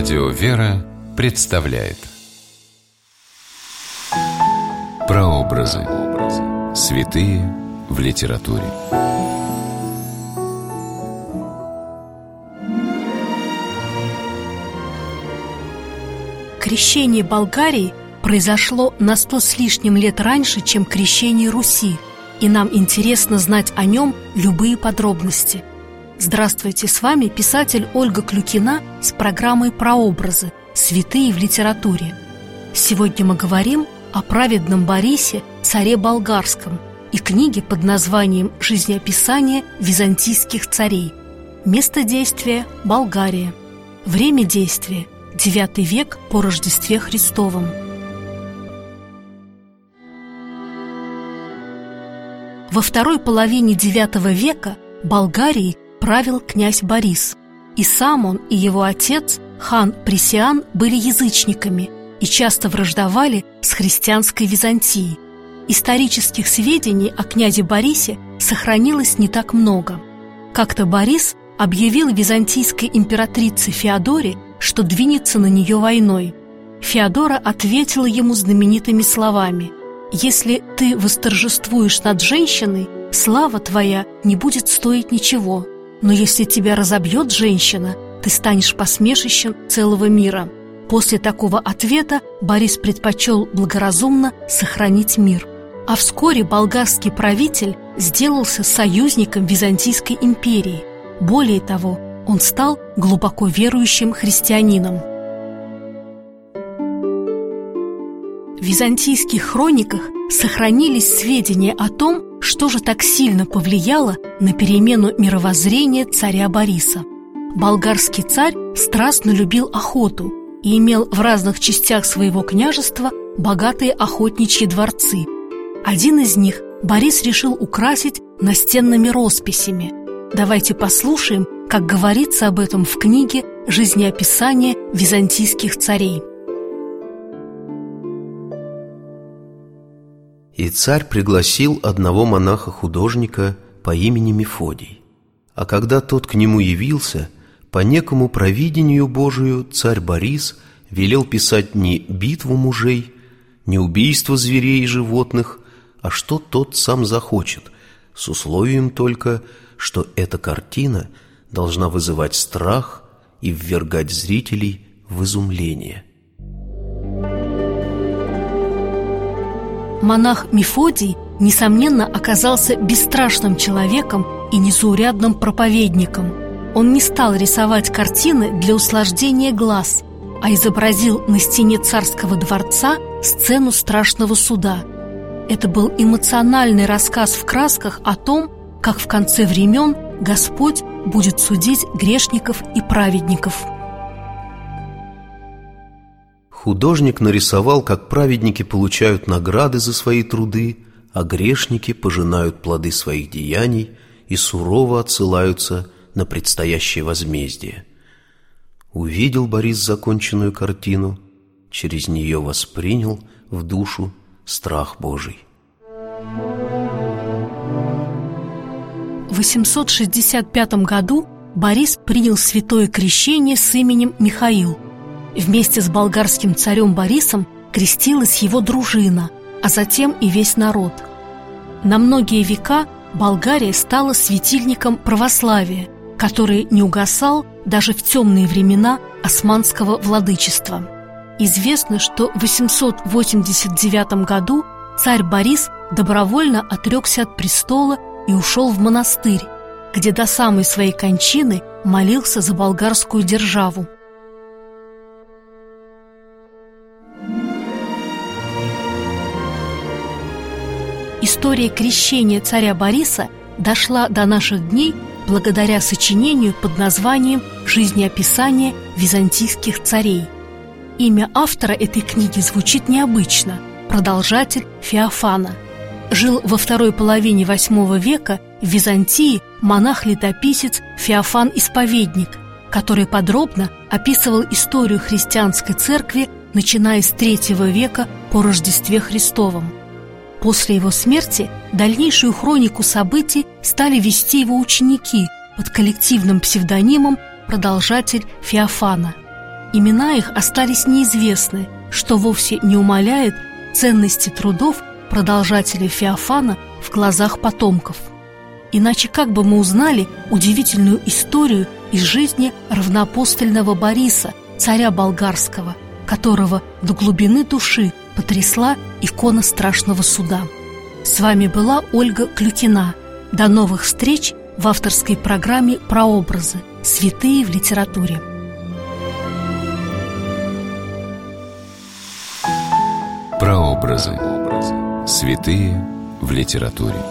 Радио «Вера» представляет Прообразы. Святые в литературе. Крещение Болгарии произошло на сто с лишним лет раньше, чем крещение Руси, и нам интересно знать о нем любые подробности. Здравствуйте, с вами писатель Ольга Клюкина с программой «Прообразы. Святые в литературе». Сегодня мы говорим о праведном Борисе, царе болгарском, и книге под названием «Жизнеописание византийских царей». Место действия – Болгария. Время действия – IX век по Рождестве Христовом. Во второй половине IX века Болгарией правил князь Борис. И сам он, и его отец, хан Пресиан, были язычниками и часто враждовали с христианской Византией. Исторических сведений о князе Борисе сохранилось не так много. Как-то Борис объявил византийской императрице Феодоре, что двинется на нее войной. Феодора ответила ему знаменитыми словами «Если ты восторжествуешь над женщиной, слава твоя не будет стоить ничего, но если тебя разобьет женщина, ты станешь посмешищем целого мира. После такого ответа Борис предпочел благоразумно сохранить мир. А вскоре болгарский правитель сделался союзником Византийской империи. Более того, он стал глубоко верующим христианином. В византийских хрониках сохранились сведения о том, что же так сильно повлияло на перемену мировоззрения царя Бориса? Болгарский царь страстно любил охоту и имел в разных частях своего княжества богатые охотничьи дворцы. Один из них Борис решил украсить настенными росписями. Давайте послушаем, как говорится об этом в книге «Жизнеописание византийских царей». И царь пригласил одного монаха-художника по имени Мефодий. А когда тот к нему явился, по некому провидению Божию царь Борис велел писать не битву мужей, не убийство зверей и животных, а что тот сам захочет, с условием только, что эта картина должна вызывать страх и ввергать зрителей в изумление – монах Мефодий, несомненно, оказался бесстрашным человеком и незаурядным проповедником. Он не стал рисовать картины для услаждения глаз, а изобразил на стене царского дворца сцену страшного суда. Это был эмоциональный рассказ в красках о том, как в конце времен Господь будет судить грешников и праведников – Художник нарисовал, как праведники получают награды за свои труды, а грешники пожинают плоды своих деяний и сурово отсылаются на предстоящее возмездие. Увидел Борис законченную картину, через нее воспринял в душу страх Божий. В 865 году Борис принял святое крещение с именем Михаил – Вместе с болгарским царем Борисом крестилась его дружина, а затем и весь народ. На многие века Болгария стала светильником православия, который не угасал даже в темные времена османского владычества. Известно, что в 889 году царь Борис добровольно отрекся от престола и ушел в монастырь, где до самой своей кончины молился за болгарскую державу – История крещения царя Бориса дошла до наших дней благодаря сочинению под названием «Жизнеописание византийских царей». Имя автора этой книги звучит необычно – продолжатель Феофана. Жил во второй половине VIII века в Византии монах-летописец Феофан Исповедник, который подробно описывал историю христианской церкви, начиная с III века по Рождестве Христовом – После его смерти дальнейшую хронику событий стали вести его ученики под коллективным псевдонимом «Продолжатель Феофана». имена их остались неизвестны, что вовсе не умаляет ценности трудов продолжателей Феофана в глазах потомков. Иначе как бы мы узнали удивительную историю из жизни равноапостольного Бориса, царя болгарского, которого до глубины души потрясла икона страшного суда. С вами была Ольга Клюкина. До новых встреч в авторской программе «Прообразы. Святые в литературе». Прообразы. Святые в литературе.